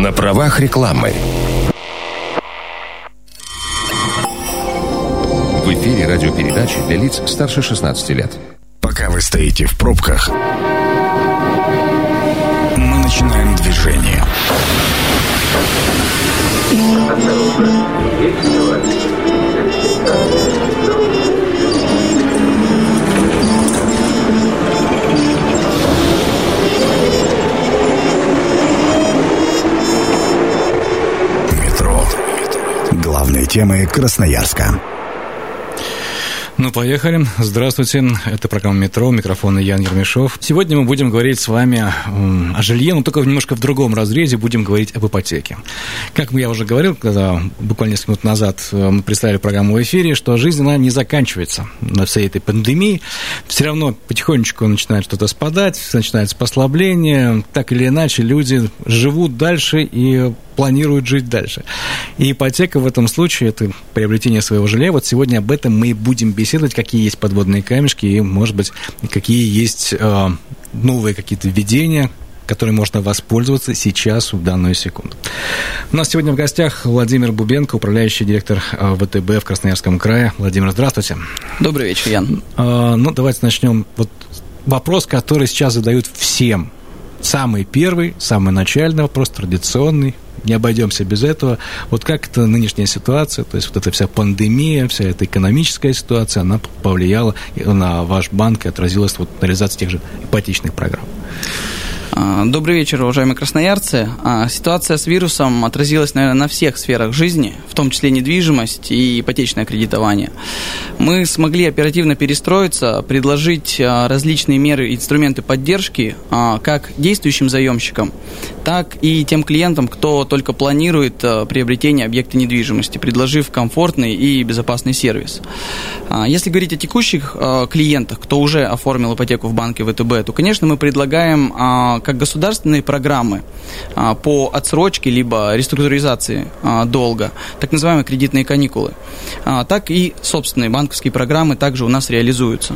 На правах рекламы. В эфире радиопередачи для лиц старше 16 лет. Пока вы стоите в пробках, мы начинаем движение. Метро. Главные темы Красноярска. Ну, поехали. Здравствуйте. Это программа «Метро». Микрофон Ян Ермешов. Сегодня мы будем говорить с вами о жилье, но только немножко в другом разрезе. Будем говорить об ипотеке. Как я уже говорил, когда буквально несколько минут назад э, мы представили программу в эфире, что жизнь, она не заканчивается на всей этой пандемии. Все равно потихонечку начинает что-то спадать, начинается послабление. Так или иначе, люди живут дальше и планируют жить дальше. И ипотека в этом случае – это приобретение своего жилья. Вот сегодня об этом мы и будем беседовать, какие есть подводные камешки и, может быть, какие есть э, новые какие-то введения, которой можно воспользоваться сейчас, в данную секунду. У нас сегодня в гостях Владимир Бубенко, управляющий директор э, ВТБ в Красноярском крае. Владимир, здравствуйте. Добрый вечер, Ян. Э, ну, давайте начнем. Вот вопрос, который сейчас задают всем. Самый первый, самый начальный вопрос, традиционный – не обойдемся без этого. Вот как эта нынешняя ситуация, то есть вот эта вся пандемия, вся эта экономическая ситуация, она повлияла на ваш банк и отразилась вот на реализации тех же ипотечных программ? А, добрый вечер, уважаемые красноярцы. А, ситуация с вирусом отразилась, наверное, на всех сферах жизни, в том числе недвижимость и ипотечное кредитование. Мы смогли оперативно перестроиться, предложить а, различные меры и инструменты поддержки как действующим заемщикам, так и тем клиентам, кто только планирует приобретение объекта недвижимости, предложив комфортный и безопасный сервис. Если говорить о текущих клиентах, кто уже оформил ипотеку в банке ВТБ, то, конечно, мы предлагаем как государственные программы а, по отсрочке либо реструктуризации а, долга, так называемые кредитные каникулы, а, так и собственные банковские программы также у нас реализуются.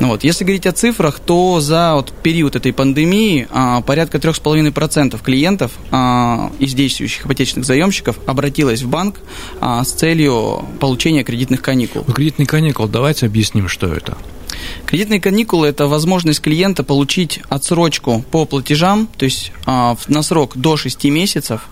Ну вот. Если говорить о цифрах, то за вот период этой пандемии а, порядка 3,5% клиентов а, из действующих ипотечных заемщиков обратилось в банк а, с целью получения кредитных каникул. Кредитные каникулы, давайте объясним, что это. Кредитные каникулы – это возможность клиента получить отсрочку по платежам, то есть а, на срок до 6 месяцев,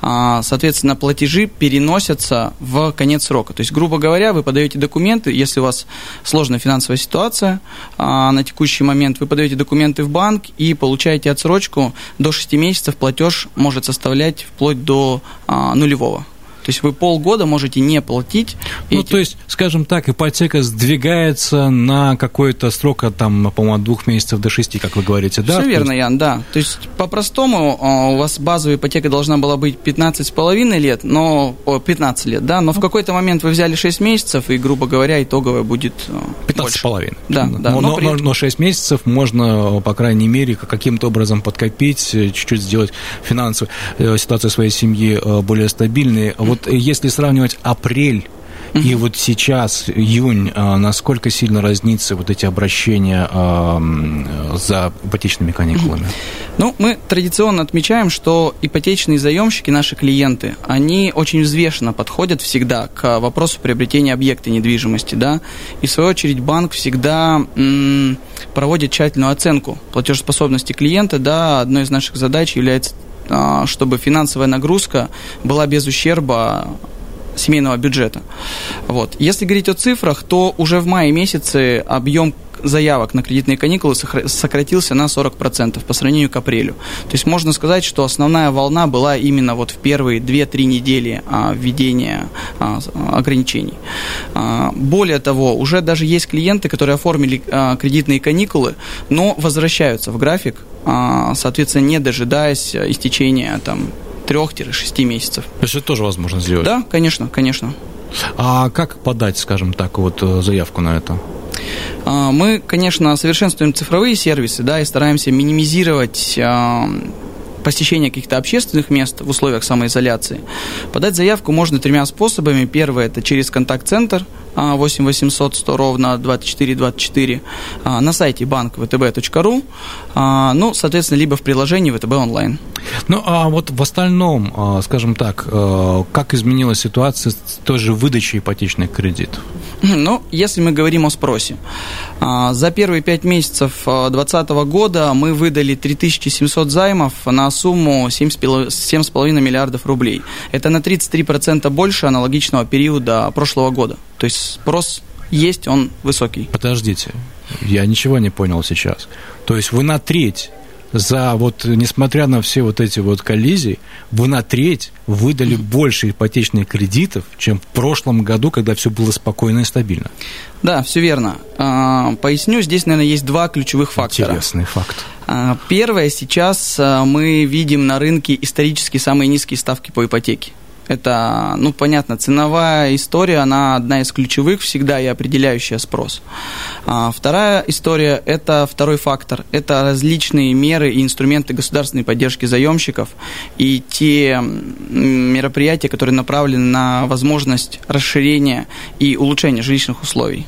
соответственно, платежи переносятся в конец срока. То есть, грубо говоря, вы подаете документы, если у вас сложная финансовая ситуация а, на текущий момент, вы подаете документы в банк и получаете отсрочку до 6 месяцев, платеж может составлять вплоть до нулевого. То есть вы полгода можете не платить. Ну, эти... то есть, скажем так, ипотека сдвигается на какой-то срок, от, там, по-моему, от двух месяцев до шести, как вы говорите, да? Все верно, есть... Ян, да. То есть, по-простому, а, у вас базовая ипотека должна была быть 15,5 лет, но... О, 15 лет, да, но в какой-то момент вы взяли 6 месяцев, и, грубо говоря, итоговая будет 15,5. Да, да. Но, но, но, но 6 месяцев можно, по крайней мере, каким-то образом подкопить, э, чуть-чуть сделать финансовую э, ситуацию своей семьи э, более стабильной. Вот вот если сравнивать апрель и вот сейчас, июнь, а, насколько сильно разнится вот эти обращения а, за ипотечными каникулами? Ну, мы традиционно отмечаем, что ипотечные заемщики, наши клиенты, они очень взвешенно подходят всегда к вопросу приобретения объекта недвижимости, да, и в свою очередь банк всегда проводит тщательную оценку платежеспособности клиента, да, одной из наших задач является чтобы финансовая нагрузка была без ущерба семейного бюджета. Вот. Если говорить о цифрах, то уже в мае месяце объем заявок на кредитные каникулы сократился на 40% по сравнению к апрелю. То есть можно сказать, что основная волна была именно вот в первые 2-3 недели а, введения а, ограничений. А, более того, уже даже есть клиенты, которые оформили а, кредитные каникулы, но возвращаются в график, а, соответственно, не дожидаясь истечения там 3-6 месяцев. То есть это тоже возможно сделать? Да, конечно, конечно. А как подать, скажем так, вот э, заявку на это? А, мы, конечно, совершенствуем цифровые сервисы, да, и стараемся минимизировать а, посещение каких-то общественных мест в условиях самоизоляции. Подать заявку можно тремя способами. Первое – это через контакт-центр 8 800 100 ровно 24 24, на сайте банк vtb.ru, ну, соответственно, либо в приложении ВТБ онлайн. Ну, а вот в остальном, скажем так, как изменилась ситуация с той же выдачей ипотечных кредитов? Ну, если мы говорим о спросе. За первые пять месяцев 2020 года мы выдали 3700 займов на сумму 7,5 миллиардов рублей. Это на 33% больше аналогичного периода прошлого года. То есть спрос есть, он высокий. Подождите, я ничего не понял сейчас. То есть вы на треть за вот, несмотря на все вот эти вот коллизии, вы на треть выдали больше ипотечных кредитов, чем в прошлом году, когда все было спокойно и стабильно. Да, все верно. А, поясню, здесь, наверное, есть два ключевых фактора. Интересный факт. А, первое, сейчас а, мы видим на рынке исторически самые низкие ставки по ипотеке. Это, ну, понятно, ценовая история, она одна из ключевых всегда и определяющая спрос. А вторая история – это второй фактор. Это различные меры и инструменты государственной поддержки заемщиков и те мероприятия, которые направлены на возможность расширения и улучшения жилищных условий.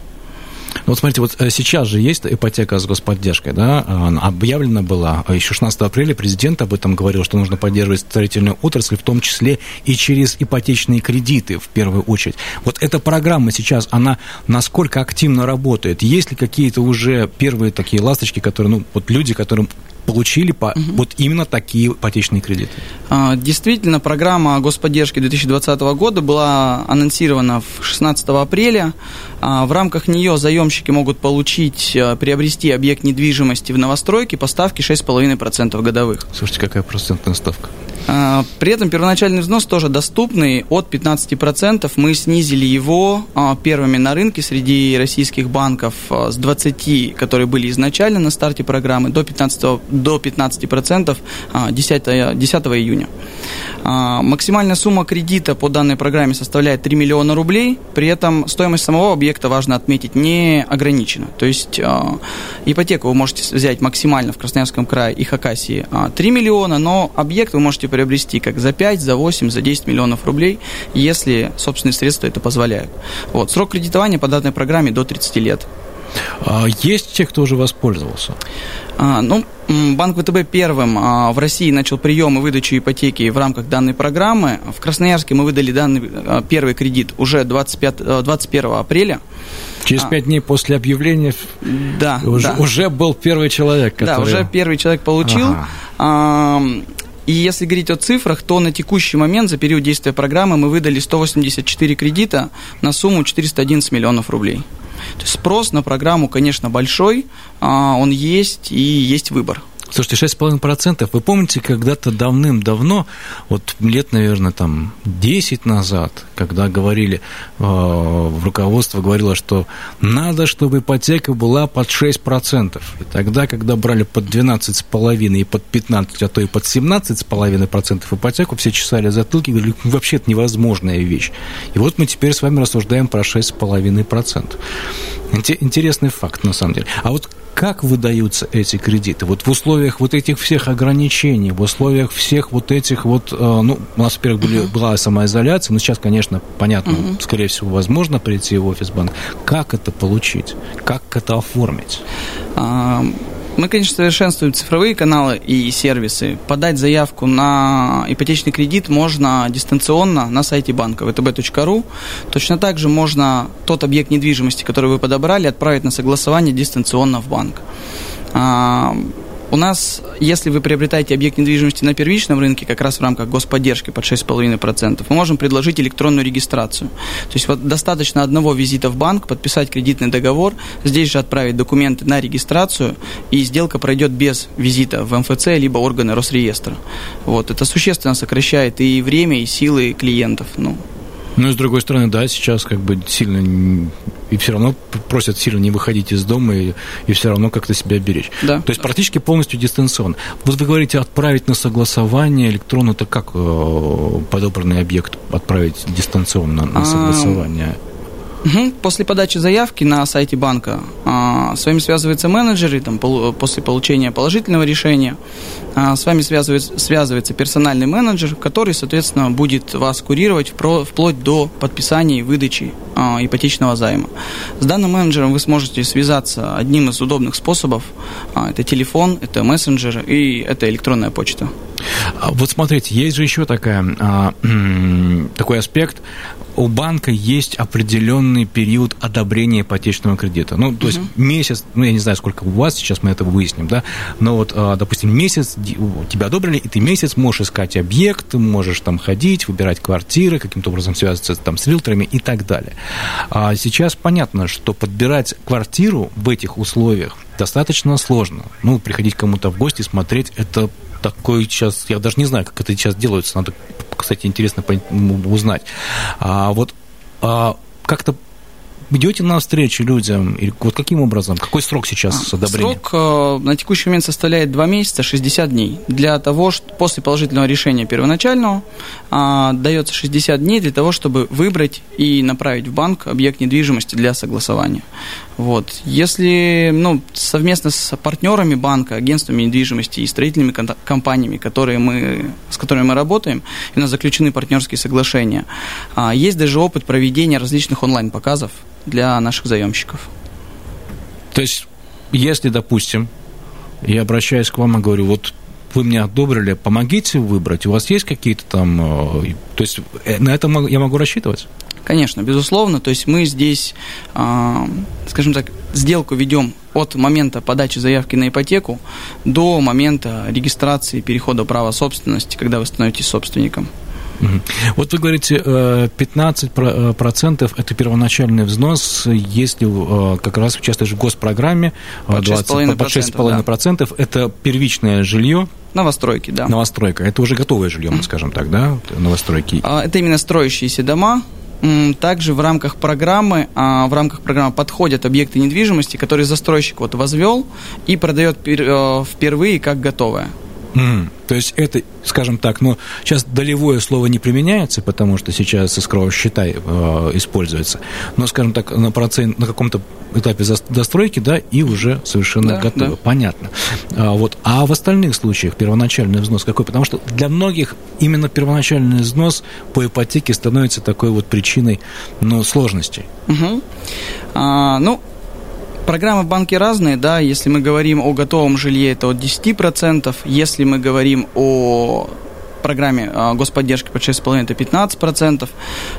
Ну, вот смотрите, вот э, сейчас же есть ипотека с господдержкой, да, объявлена была, а еще 16 апреля президент об этом говорил, что нужно поддерживать строительную отрасль, в том числе и через ипотечные кредиты, в первую очередь. Вот эта программа сейчас, она насколько активно работает? Есть ли какие-то уже первые такие ласточки, которые, ну, вот люди, которым получили по, угу. вот именно такие ипотечные кредиты? А, действительно, программа господдержки 2020 года была анонсирована 16 апреля. А, в рамках нее заемщики могут получить, а, приобрести объект недвижимости в новостройке по ставке 6,5% годовых. Слушайте, какая процентная ставка? А, при этом первоначальный взнос тоже доступный от 15%. Мы снизили его а, первыми на рынке среди российских банков а, с 20, которые были изначально на старте программы, до 15%, до 15% 10, 10 июня. Максимальная сумма кредита по данной программе составляет 3 миллиона рублей. При этом стоимость самого объекта, важно отметить, не ограничена. То есть ипотеку вы можете взять максимально в Красноярском крае и Хакасии 3 миллиона, но объект вы можете приобрести как за 5, за 8, за 10 миллионов рублей, если собственные средства это позволяют. Вот. Срок кредитования по данной программе до 30 лет. А есть те, кто уже воспользовался? А, ну, Банк ВТБ первым а, в России начал прием и выдачу ипотеки в рамках данной программы. В Красноярске мы выдали данный а, первый кредит уже 25, 21 а, апреля. Через пять дней после объявления да, уже, да. уже был первый человек, который... Да, уже первый человек получил. Ага. И если говорить о цифрах, то на текущий момент за период действия программы мы выдали 184 кредита на сумму 411 миллионов рублей. То есть спрос на программу, конечно, большой, а, он есть и есть выбор. Слушайте, 6,5%. Вы помните, когда-то давным-давно, вот лет, наверное, там 10 назад, когда говорили, э, руководство говорило, что надо, чтобы ипотека была под 6%. И тогда, когда брали под 12,5% и под 15%, а то и под 17,5% ипотеку, все чесали затылки и говорили, вообще это невозможная вещь. И вот мы теперь с вами рассуждаем про 6,5%. Интересный факт, на самом деле. А вот как выдаются эти кредиты? Вот в условиях вот этих всех ограничений, в условиях всех вот этих вот, э, ну, у нас, во-первых, были, была самоизоляция, но сейчас, конечно, понятно, uh-huh. скорее всего, возможно прийти в офис банк. Как это получить? Как это оформить? Мы, конечно, совершенствуем цифровые каналы и сервисы. Подать заявку на ипотечный кредит можно дистанционно на сайте банка vtb.ru. Точно так же можно тот объект недвижимости, который вы подобрали, отправить на согласование дистанционно в банк. У нас, если вы приобретаете объект недвижимости на первичном рынке, как раз в рамках господдержки под 6,5%, мы можем предложить электронную регистрацию. То есть вот достаточно одного визита в банк, подписать кредитный договор, здесь же отправить документы на регистрацию, и сделка пройдет без визита в МФЦ либо органы Росреестра. Вот, это существенно сокращает и время, и силы клиентов. Ну, ну, и с другой стороны, да, сейчас как бы сильно и все равно просят сильно не выходить из дома и, и все равно как-то себя беречь. Да. То есть практически полностью дистанционно. Вот вы говорите, отправить на согласование электронно, это как э, подобранный объект отправить дистанционно на а, согласование? Угу. После подачи заявки на сайте банка а, с вами связывается менеджер, и там, после получения положительного решения а, с вами связывается, связывается персональный менеджер, который, соответственно, будет вас курировать вплоть до подписания и выдачи а, ипотечного займа. С данным менеджером вы сможете связаться одним из удобных способов. Это телефон, это мессенджер и это электронная почта. А вот смотрите, есть же еще такая, а, такой аспект. У банка есть определенный период одобрения ипотечного кредита. Ну, то есть месяц, ну, я не знаю, сколько у вас, сейчас мы это выясним, да, но вот, а, допустим, месяц тебя одобрили, и ты месяц можешь искать объект, можешь там ходить, выбирать квартиры, каким-то образом связываться там с риэлторами и так далее. А сейчас понятно, что подбирать квартиру в этих условиях достаточно сложно. Ну, приходить кому-то в гости, смотреть, это такой сейчас, я даже не знаю, как это сейчас делается, надо, кстати, интересно узнать. А вот а, как-то идете на встречу людям? Или вот каким образом? Какой срок сейчас одобрения? Срок э, на текущий момент составляет 2 месяца 60 дней. Для того, что после положительного решения первоначального э, дается 60 дней для того, чтобы выбрать и направить в банк объект недвижимости для согласования. Вот. Если ну, совместно с партнерами банка, агентствами недвижимости и строительными компаниями, которые мы, с которыми мы работаем, у нас заключены партнерские соглашения, э, есть даже опыт проведения различных онлайн-показов для наших заемщиков. То есть, если, допустим, я обращаюсь к вам и говорю, вот вы мне одобрили, помогите выбрать, у вас есть какие-то там... Э, то есть э, на это я могу рассчитывать? Конечно, безусловно. То есть мы здесь, а, скажем так, сделку ведем от момента подачи заявки на ипотеку до момента регистрации перехода права собственности, когда вы становитесь собственником. Вот вы говорите, 15% э, это первоначальный взнос, если э, как раз участвуешь в госпрограмме, 20, под 6,5%, да. это первичное жилье, Новостройки, да. Новостройка. Это уже готовое жилье, мы скажем так, да? Новостройки. А, это именно строящиеся дома. Также в рамках программы, а, в рамках программы подходят объекты недвижимости, которые застройщик вот возвел и продает э, впервые как готовое. Mm. То есть это, скажем так, ну, сейчас долевое слово не применяется, потому что сейчас искровый считай э, используется, но, скажем так, на, процент, на каком-то этапе достройки, да, и уже совершенно да, готово. Да. Понятно. А, вот. а в остальных случаях первоначальный взнос какой? Потому что для многих именно первоначальный взнос по ипотеке становится такой вот причиной, ну, сложностей. Угу. А, ну, Программы в банке разные, да, если мы говорим о готовом жилье, это от 10%, если мы говорим о программе а, господдержки под 6,5 это 15%.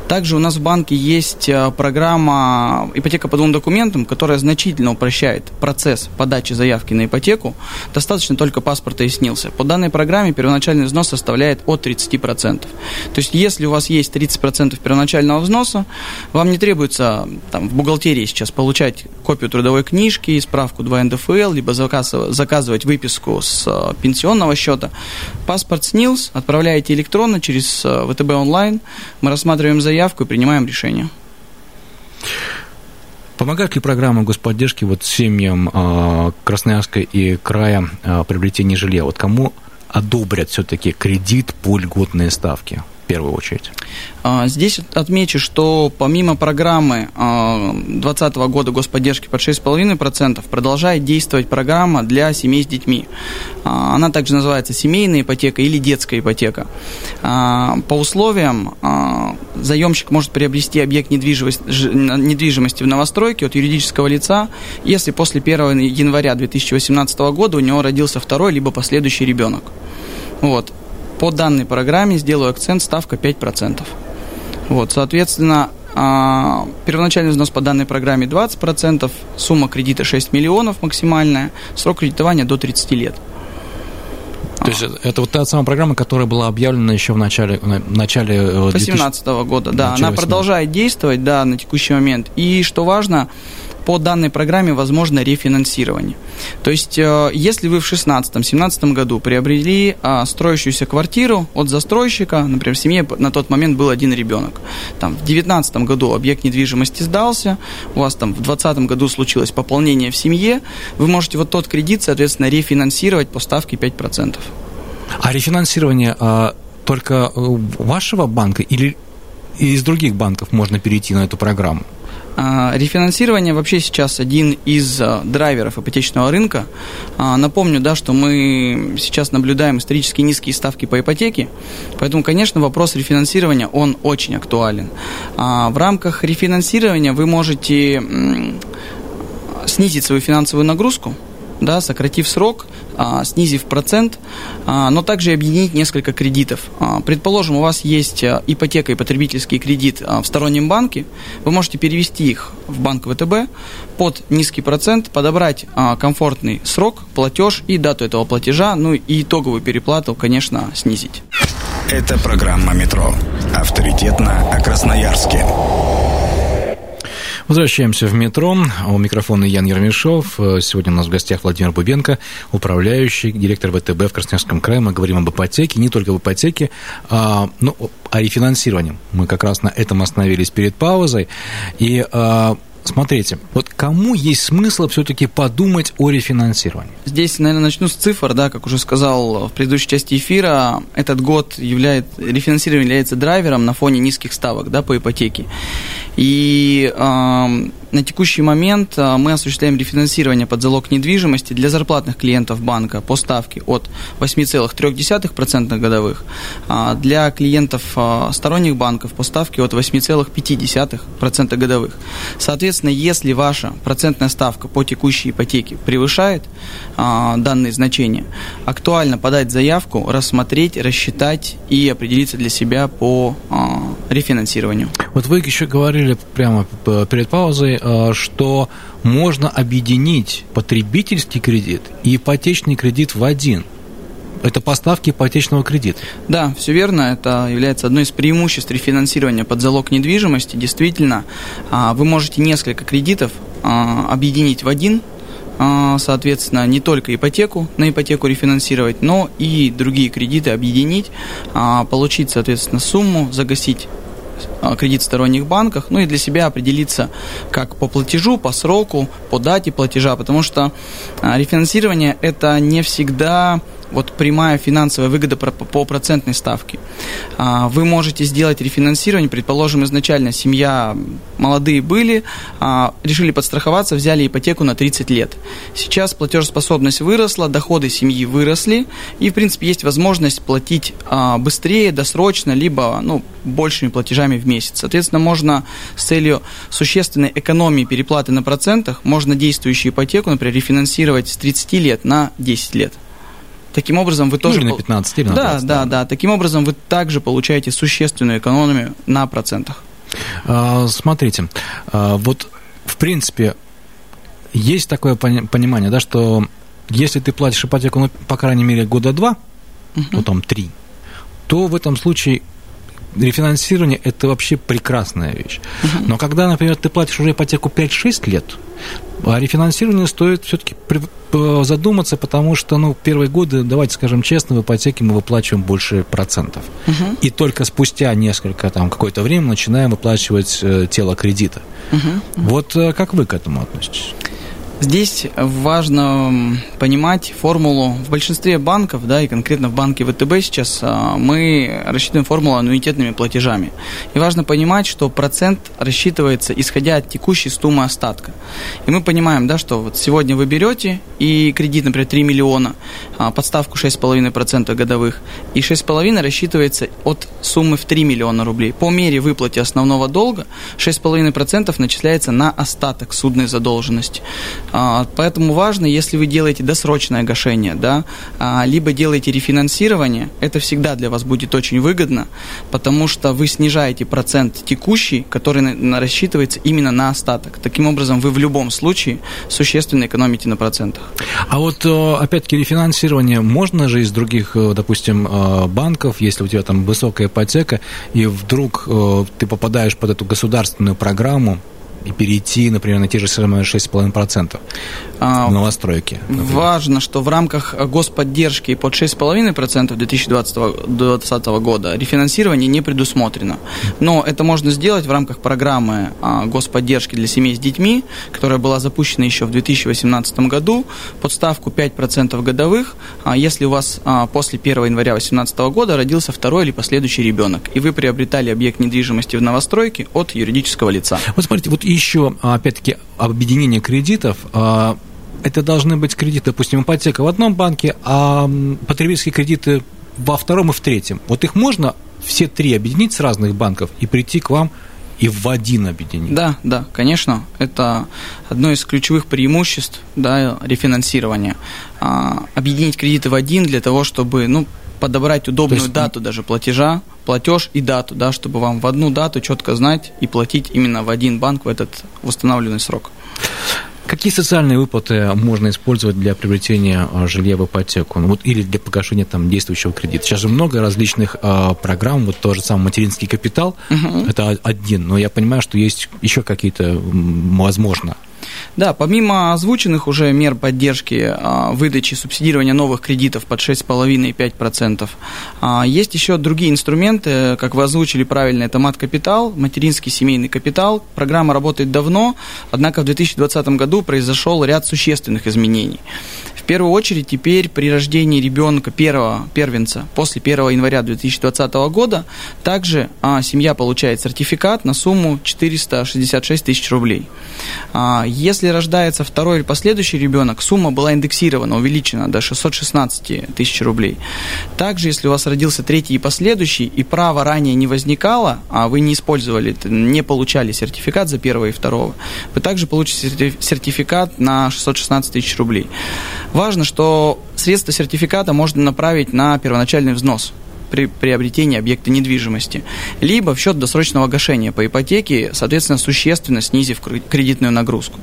Также у нас в банке есть а, программа ипотека по двум документам, которая значительно упрощает процесс подачи заявки на ипотеку. Достаточно только паспорта и снился. По данной программе первоначальный взнос составляет от 30%. То есть если у вас есть 30% первоначального взноса, вам не требуется там, в бухгалтерии сейчас получать копию трудовой книжки, справку 2 НДФЛ, либо заказывать выписку с а, пенсионного счета. Паспорт снился, отправляете электронно через э, ВТБ онлайн, мы рассматриваем заявку и принимаем решение. Помогает ли программа господдержки вот семьям э, Красноярска и края э, приобретения жилья? Вот кому одобрят все-таки кредит по льготной ставке? Первую очередь? А, здесь отмечу, что помимо программы 2020 а, года господдержки под 6,5% продолжает действовать программа для семей с детьми. А, она также называется семейная ипотека или детская ипотека. По условиям заемщик может приобрести объект недвижимости в новостройке от юридического лица, если после 1 января 2018 года у него родился второй либо последующий ребенок. Вот. По данной программе сделаю акцент, ставка 5%. Вот, соответственно, а, первоначальный взнос по данной программе 20%, сумма кредита 6 миллионов максимальная, срок кредитования до 30 лет. То есть это вот та самая программа, которая была объявлена еще в начале, в начале 2018 э, года, да, она продолжает действовать, да, на текущий момент. И что важно, по данной программе возможно рефинансирование. То есть, э, если вы в 2016-2017 году приобрели а, строящуюся квартиру от застройщика, например, в семье на тот момент был один ребенок, там, в 2019 году объект недвижимости сдался, у вас там в 2020 году случилось пополнение в семье, вы можете вот тот кредит, соответственно, рефинансировать по ставке 5%. А рефинансирование а, только вашего банка или из других банков можно перейти на эту программу? А, рефинансирование вообще сейчас один из а, драйверов ипотечного рынка. А, напомню, да, что мы сейчас наблюдаем исторически низкие ставки по ипотеке, поэтому, конечно, вопрос рефинансирования, он очень актуален. В рамках рефинансирования вы можете снизить свою финансовую нагрузку, да, сократив срок, снизив процент, а, но также объединить несколько кредитов. А, предположим, у вас есть ипотека и потребительский кредит в стороннем банке, вы можете перевести их в банк ВТБ под низкий процент, подобрать комфортный срок, платеж и дату этого платежа, ну и итоговую переплату, конечно, снизить. Это программа «Метро». Авторитетно о Красноярске. Возвращаемся в метро. У микрофона Ян Ермешов. Сегодня у нас в гостях Владимир Бубенко, управляющий, директор ВТБ в Красноярском крае. Мы говорим об ипотеке, не только об ипотеке, а, ну, о рефинансировании. Мы как раз на этом остановились перед паузой. И а, Смотрите, вот кому есть смысл все-таки подумать о рефинансировании? Здесь, наверное, начну с цифр, да, как уже сказал в предыдущей части эфира, этот год является, рефинансирование является драйвером на фоне низких ставок, да, по ипотеке. И на текущий момент а, мы осуществляем рефинансирование под залог недвижимости для зарплатных клиентов банка по ставке от 8,3% годовых, а для клиентов а, сторонних банков по ставке от 8,5% годовых. Соответственно, если ваша процентная ставка по текущей ипотеке превышает данные значения, актуально подать заявку, рассмотреть, рассчитать и определиться для себя по рефинансированию. Вот вы еще говорили прямо перед паузой Э, что можно объединить потребительский кредит и ипотечный кредит в один. Это поставки ипотечного кредита. Да, все верно. Это является одной из преимуществ рефинансирования под залог недвижимости. Действительно, а, вы можете несколько кредитов а, объединить в один, а, соответственно, не только ипотеку, на ипотеку рефинансировать, но и другие кредиты объединить, получить, соответственно, сумму, загасить кредит в сторонних банках, ну и для себя определиться как по платежу, по сроку, по дате платежа, потому что а, рефинансирование это не всегда вот прямая финансовая выгода по процентной ставке. А, вы можете сделать рефинансирование, предположим, изначально семья, молодые были, а, решили подстраховаться, взяли ипотеку на 30 лет. Сейчас платежеспособность выросла, доходы семьи выросли, и, в принципе, есть возможность платить а, быстрее, досрочно, либо ну, большими платежами в месяц. Соответственно, можно с целью существенной экономии переплаты на процентах, можно действующую ипотеку, например, рефинансировать с 30 лет на 10 лет. Таким образом, вы ну, тоже... Ну, или на 15, или на да, 20. Да, да, да. Таким образом, вы также получаете существенную экономию на процентах. А, смотрите, а, вот, в принципе, есть такое понимание, да, что если ты платишь ипотеку, ну, по крайней мере, года два, uh ну, там, три, то в этом случае рефинансирование – это вообще прекрасная вещь. Uh-huh. Но когда, например, ты платишь уже ипотеку 5-6 лет, а рефинансирование стоит все-таки задуматься, потому что, ну, первые годы, давайте скажем честно, в ипотеке мы выплачиваем больше процентов. Uh-huh. И только спустя несколько, там, какое-то время начинаем выплачивать э, тело кредита. Uh-huh. Вот э, как вы к этому относитесь? Здесь важно понимать формулу. В большинстве банков, да, и конкретно в банке ВТБ сейчас а, мы рассчитываем формулу аннуитетными платежами. И важно понимать, что процент рассчитывается исходя от текущей суммы остатка. И мы понимаем, да, что вот сегодня вы берете и кредит, например, 3 миллиона, а, подставку 6,5% годовых, и 6,5% рассчитывается от суммы в 3 миллиона рублей. По мере выплаты основного долга 6,5% начисляется на остаток судной задолженности. А, поэтому важно, если вы делаете досрочное гашение, да, а, либо делаете рефинансирование, это всегда для вас будет очень выгодно, потому что вы снижаете процент текущий, который рассчитывается именно на остаток. Таким образом, вы в любом случае существенно экономите на процентах. А вот, э, опять-таки, рефинансирование можно же из других, э, допустим, э, банков, если у тебя там высокая ипотека, и вдруг ты попадаешь под эту государственную программу, и перейти, например, на те же самые 6,5% а, новостройки. Например. Важно, что в рамках господдержки под 6,5% 2020 года рефинансирование не предусмотрено. Но это можно сделать в рамках программы а, господдержки для семей с детьми, которая была запущена еще в 2018 году под ставку 5% годовых, а, если у вас а, после 1 января 2018 года родился второй или последующий ребенок, и вы приобретали объект недвижимости в новостройке от юридического лица. Вот смотрите, вот еще, опять-таки, объединение кредитов. А, это должны быть кредиты, допустим, ипотека в одном банке, а потребительские кредиты во втором и в третьем. Вот их можно все три объединить с разных банков и прийти к вам и в один объединить. Да, да, конечно. Это одно из ключевых преимуществ да, рефинансирования. А, объединить кредиты в один для того, чтобы ну, подобрать удобную есть... дату даже платежа, платеж и дату, да, чтобы вам в одну дату четко знать и платить именно в один банк в этот восстановленный срок. Какие социальные выплаты можно использовать для приобретения а, жилья в ипотеку? Ну, вот, или для погашения там, действующего кредита? Сейчас же много различных э, программ, вот тот же самый материнский капитал, угу. это один, но я понимаю, что есть еще какие-то, возможно, да, помимо озвученных уже мер поддержки а, выдачи субсидирования новых кредитов под 6,5 и 5%, а, есть еще другие инструменты, как вы озвучили правильно, это мат-капитал, материнский семейный капитал. Программа работает давно, однако в 2020 году произошел ряд существенных изменений первую очередь теперь при рождении ребенка первого первенца после 1 января 2020 года также а, семья получает сертификат на сумму 466 тысяч рублей. А, если рождается второй или последующий ребенок, сумма была индексирована, увеличена до 616 тысяч рублей. Также, если у вас родился третий и последующий, и право ранее не возникало, а вы не использовали, не получали сертификат за первого и второго, вы также получите сертификат на 616 тысяч рублей. Важно, что средства сертификата можно направить на первоначальный взнос при приобретении объекта недвижимости, либо в счет досрочного гашения по ипотеке, соответственно, существенно снизив кредитную нагрузку.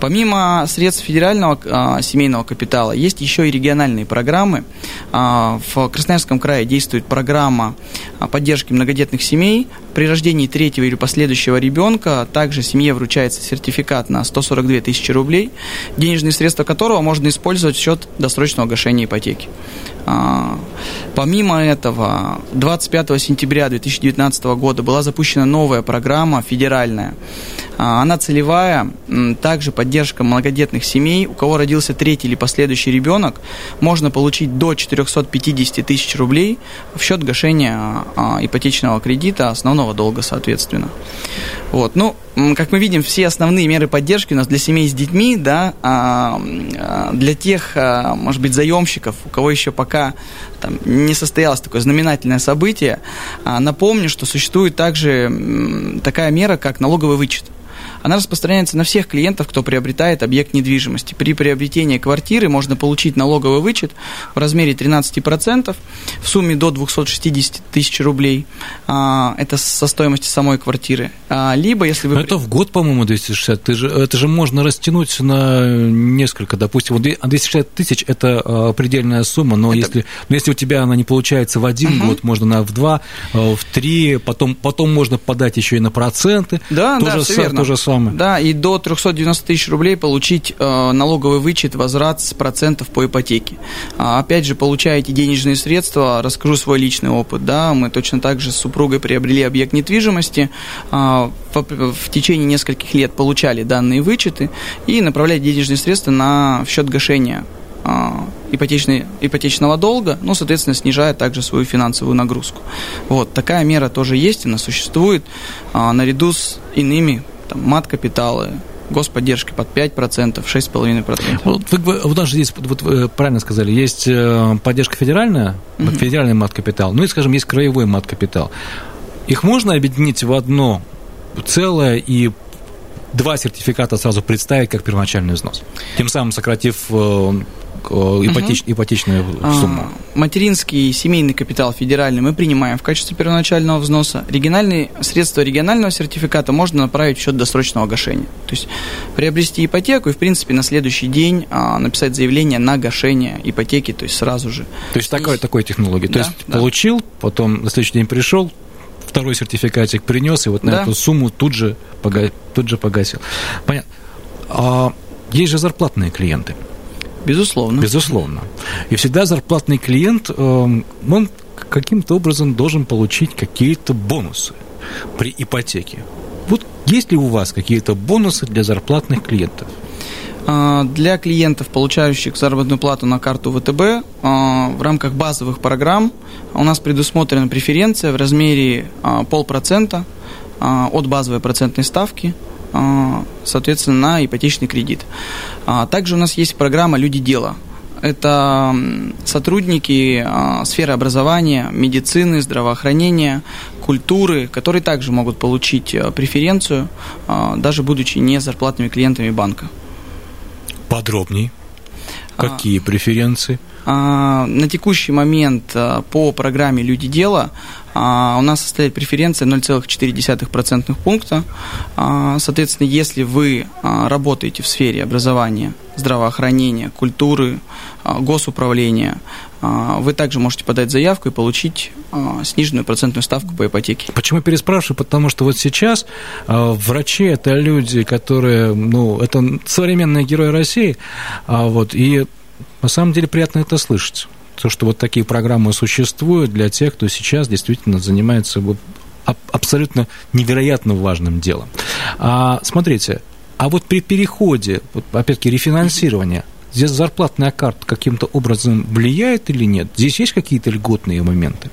Помимо средств федерального а, семейного капитала, есть еще и региональные программы. А, в Красноярском крае действует программа а, поддержки многодетных семей. При рождении третьего или последующего ребенка также семье вручается сертификат на 142 тысячи рублей, денежные средства которого можно использовать в счет досрочного гашения ипотеки. А, помимо этого, 25 сентября 2019 года была запущена новая программа федеральная. А, она целевая, также поддержка многодетных семей. У кого родился третий или последующий ребенок, можно получить до 450 тысяч рублей в счет гашения а, ипотечного кредита, основного долга, соответственно. Вот. Ну, как мы видим, все основные меры поддержки у нас для семей с детьми, да, а, а, для тех, а, может быть, заемщиков, у кого еще пока там, не состоялось такое знаменательное событие, напомню, что существует также такая мера, как налоговый вычет она распространяется на всех клиентов, кто приобретает объект недвижимости. При приобретении квартиры можно получить налоговый вычет в размере 13% в сумме до 260 тысяч рублей. А, это со стоимости самой квартиры. А, либо, если вы... Но это в год, по-моему, 260. Ты же, это же можно растянуть на несколько, допустим, вот 260 тысяч – это а, предельная сумма, но это... если, если у тебя она не получается в один угу. год, можно на в два, в три, потом, потом можно подать еще и на проценты. Да, то да, же, все верно. То же самое. Да, и до 390 тысяч рублей получить э, налоговый вычет, возврат с процентов по ипотеке. А, опять же, получаете денежные средства, расскажу свой личный опыт. Да, мы точно так же с супругой приобрели объект недвижимости, а, в, в течение нескольких лет получали данные вычеты и направляли денежные средства на в счет гашения а, ипотечный, ипотечного долга, ну, соответственно, снижая также свою финансовую нагрузку. Вот, такая мера тоже есть, она существует а, наряду с иными там, мат-капиталы, господдержки под 5%, 6,5%. Вот, вы, вот даже здесь, вот вы правильно сказали, есть э, поддержка федеральная, mm-hmm. федеральный мат-капитал, ну и, скажем, есть краевой мат-капитал. Их можно объединить в одно целое и два сертификата сразу представить как первоначальный взнос, тем самым сократив э, Э, ипотеч, угу. ипотечную сумму? А, материнский семейный капитал федеральный мы принимаем в качестве первоначального взноса. Региональные средства регионального сертификата можно направить в счет досрочного гашения. То есть приобрести ипотеку и, в принципе, на следующий день а, написать заявление на гашение ипотеки, то есть сразу же. То есть такой, такой технологии. Да, то есть да. получил, потом на следующий день пришел, второй сертификатик принес, и вот на да. эту сумму тут же, пога... тут же погасил. Понятно. А, есть же зарплатные клиенты. Безусловно. Безусловно. И всегда зарплатный клиент, эм, он каким-то образом должен получить какие-то бонусы при ипотеке. Вот есть ли у вас какие-то бонусы для зарплатных клиентов? А, для клиентов, получающих заработную плату на карту ВТБ, а, в рамках базовых программ у нас предусмотрена преференция в размере а, полпроцента от базовой процентной ставки соответственно, на ипотечный кредит. Также у нас есть программа «Люди дела», это сотрудники сферы образования, медицины, здравоохранения, культуры, которые также могут получить преференцию, даже будучи не зарплатными клиентами банка. Подробней. Какие а, преференции? А, на текущий момент а, по программе «Люди дела» а, у нас составляет преференция 0,4% пункта. А, соответственно, если вы а, работаете в сфере образования, здравоохранения, культуры, а, госуправления, а, вы также можете подать заявку и получить а, сниженную процентную ставку по ипотеке. Почему переспрашиваю? Потому что вот сейчас врачи – это люди, которые, ну, это современные герои России, вот, и на самом деле приятно это слышать. То, что вот такие программы существуют для тех, кто сейчас действительно занимается вот абсолютно невероятно важным делом. А, смотрите, а вот при переходе, вот, опять-таки, рефинансирования, здесь зарплатная карта каким-то образом влияет или нет? Здесь есть какие-то льготные моменты?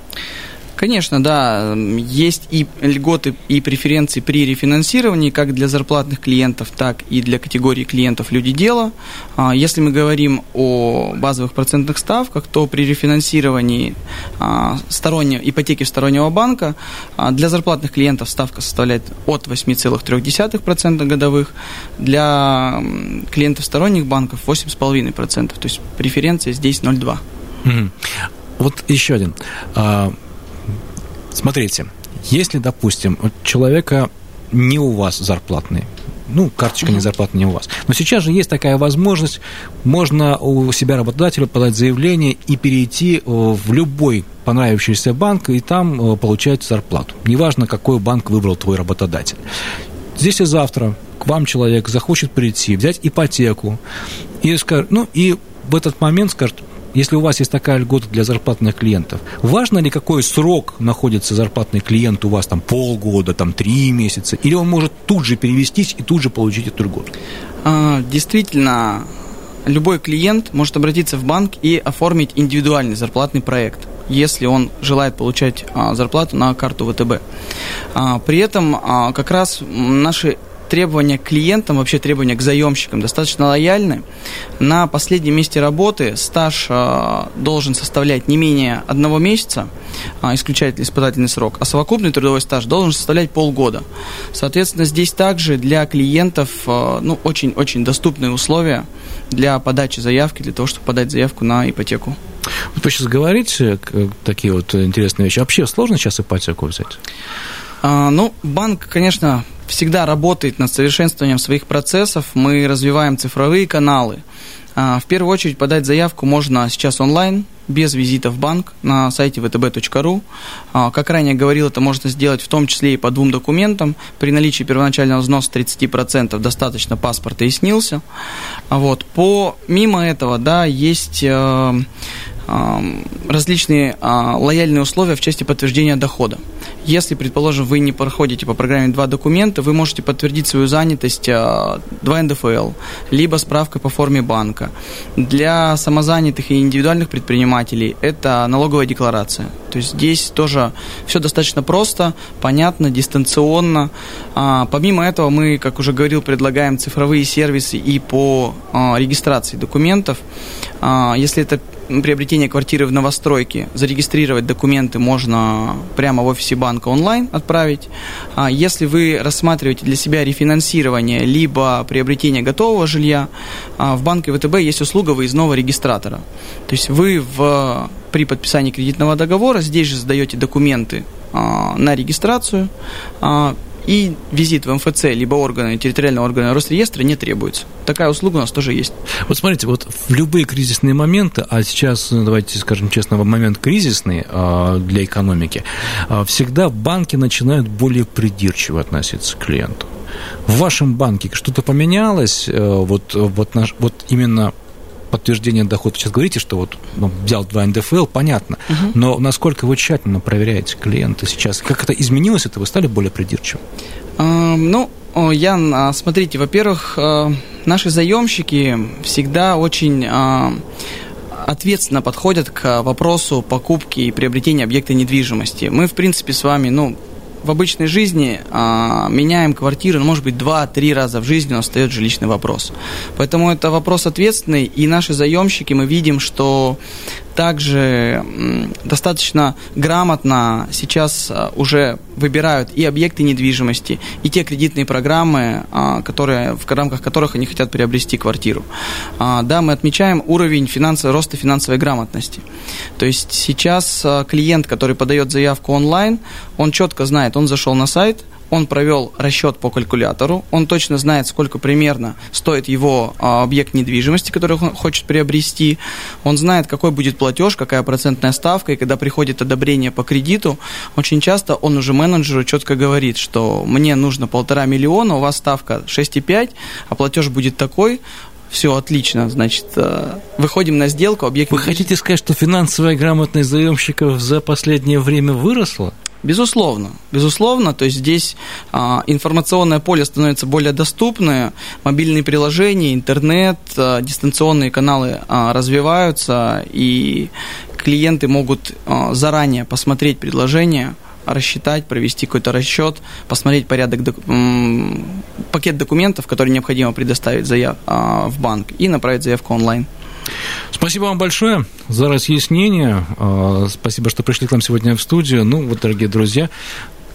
Конечно, да. Есть и льготы, и преференции при рефинансировании, как для зарплатных клиентов, так и для категории клиентов люди дела. А, если мы говорим о базовых процентных ставках, то при рефинансировании а, сторонней, ипотеки стороннего банка а, для зарплатных клиентов ставка составляет от 8,3% годовых, для клиентов сторонних банков 8,5%. То есть преференция здесь 0,2%. Угу. Вот еще один. Смотрите, если, допустим, у человека не у вас зарплатный, ну, карточка не зарплатная не у вас. Но сейчас же есть такая возможность, можно у себя работодателя подать заявление и перейти э, в любой понравившийся банк и там э, получать зарплату. Неважно, какой банк выбрал твой работодатель. Здесь и завтра к вам человек захочет прийти, взять ипотеку и скажет, ну, и в этот момент скажет, если у вас есть такая льгота для зарплатных клиентов, важно ли какой срок находится зарплатный клиент у вас, там полгода, там три месяца, или он может тут же перевестись и тут же получить эту льготу? А, действительно, любой клиент может обратиться в банк и оформить индивидуальный зарплатный проект если он желает получать а, зарплату на карту ВТБ. А, при этом а, как раз наши требования к клиентам, вообще требования к заемщикам достаточно лояльны. На последнем месте работы стаж э, должен составлять не менее одного месяца, э, исключает испытательный срок, а совокупный трудовой стаж должен составлять полгода. Соответственно, здесь также для клиентов э, ну, очень-очень доступные условия для подачи заявки, для того, чтобы подать заявку на ипотеку. Вы сейчас говорите такие вот интересные вещи. Вообще сложно сейчас ипотеку взять? А, ну, банк, конечно, всегда работает над совершенствованием своих процессов. Мы развиваем цифровые каналы. А, в первую очередь подать заявку можно сейчас онлайн, без визита в банк на сайте vtb.ru. А, как ранее говорил, это можно сделать в том числе и по двум документам. При наличии первоначального взноса 30% достаточно паспорта и снился. Вот. Помимо этого, да, есть э, различные а, лояльные условия в части подтверждения дохода. Если, предположим, вы не проходите по программе два документа, вы можете подтвердить свою занятость 2 а, НДФЛ, либо справкой по форме банка. Для самозанятых и индивидуальных предпринимателей это налоговая декларация. То есть здесь тоже все достаточно просто, понятно, дистанционно. А, помимо этого мы, как уже говорил, предлагаем цифровые сервисы и по регистрации документов. Если это приобретения квартиры в новостройке зарегистрировать документы можно прямо в офисе банка онлайн отправить. А если вы рассматриваете для себя рефинансирование либо приобретение готового жилья, а, в банке ВТБ есть услуга выездного регистратора. То есть вы в, при подписании кредитного договора здесь же сдаете документы а, на регистрацию, и визит в МФЦ либо органы территориального органа Росреестра не требуется. Такая услуга у нас тоже есть. Вот смотрите, вот в любые кризисные моменты, а сейчас, ну, давайте скажем честно, момент кризисный а, для экономики, а, всегда банки начинают более придирчиво относиться к клиенту. В вашем банке что-то поменялось? Э, вот, вот, наш, вот именно подтверждение дохода. Сейчас говорите, что вот ну, взял 2 НДФЛ, понятно, угу. но насколько вы тщательно проверяете клиента сейчас? Как это изменилось, это вы стали более придирчивым? А, ну, Ян, а, смотрите, во-первых, а, наши заемщики всегда очень ответственно подходят к вопросу покупки и приобретения объекта недвижимости. Мы, в принципе, с вами, ну, в обычной жизни а, меняем квартиру, ну, может быть, два-три раза в жизни у нас встает жилищный вопрос. Поэтому это вопрос ответственный, и наши заемщики, мы видим, что также достаточно грамотно сейчас а, уже выбирают и объекты недвижимости, и те кредитные программы, а, которые, в рамках которых они хотят приобрести квартиру. А, да, мы отмечаем уровень финансового, роста финансовой грамотности. То есть сейчас клиент, который подает заявку онлайн, он четко знает, он зашел на сайт, он провел расчет по калькулятору, он точно знает, сколько примерно стоит его а, объект недвижимости, который он хочет приобрести, он знает, какой будет платеж, какая процентная ставка, и когда приходит одобрение по кредиту, очень часто он уже менеджеру четко говорит, что мне нужно полтора миллиона, у вас ставка 6,5, а платеж будет такой, все отлично, значит, э, выходим на сделку, объект... Вы хотите сказать, что финансовая грамотность заемщиков за последнее время выросла? Безусловно, безусловно, то есть здесь а, информационное поле становится более доступное, мобильные приложения, интернет, а, дистанционные каналы а, развиваются, и клиенты могут а, заранее посмотреть предложение, рассчитать, провести какой-то расчет, посмотреть порядок, док, пакет документов, которые необходимо предоставить заяв, а, в банк, и направить заявку онлайн. Спасибо вам большое за разъяснение. А, спасибо, что пришли к нам сегодня в студию. Ну, вот, дорогие друзья,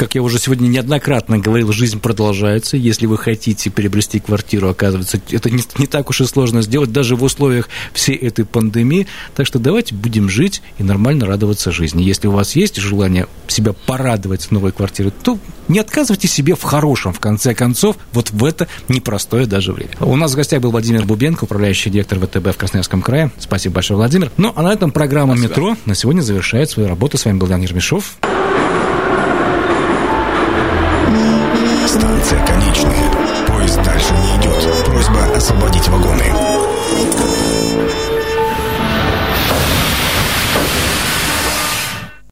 как я уже сегодня неоднократно говорил, жизнь продолжается. Если вы хотите приобрести квартиру, оказывается, это не, не так уж и сложно сделать, даже в условиях всей этой пандемии. Так что давайте будем жить и нормально радоваться жизни. Если у вас есть желание себя порадовать новой квартире, то не отказывайте себе в хорошем, в конце концов, вот в это непростое даже время. У нас в гостях был Владимир Бубенко, управляющий директор ВТБ в Красноярском крае. Спасибо большое, Владимир. Ну, а на этом программа Спасибо. «Метро» на сегодня завершает свою работу. С вами был Ян Ермешов.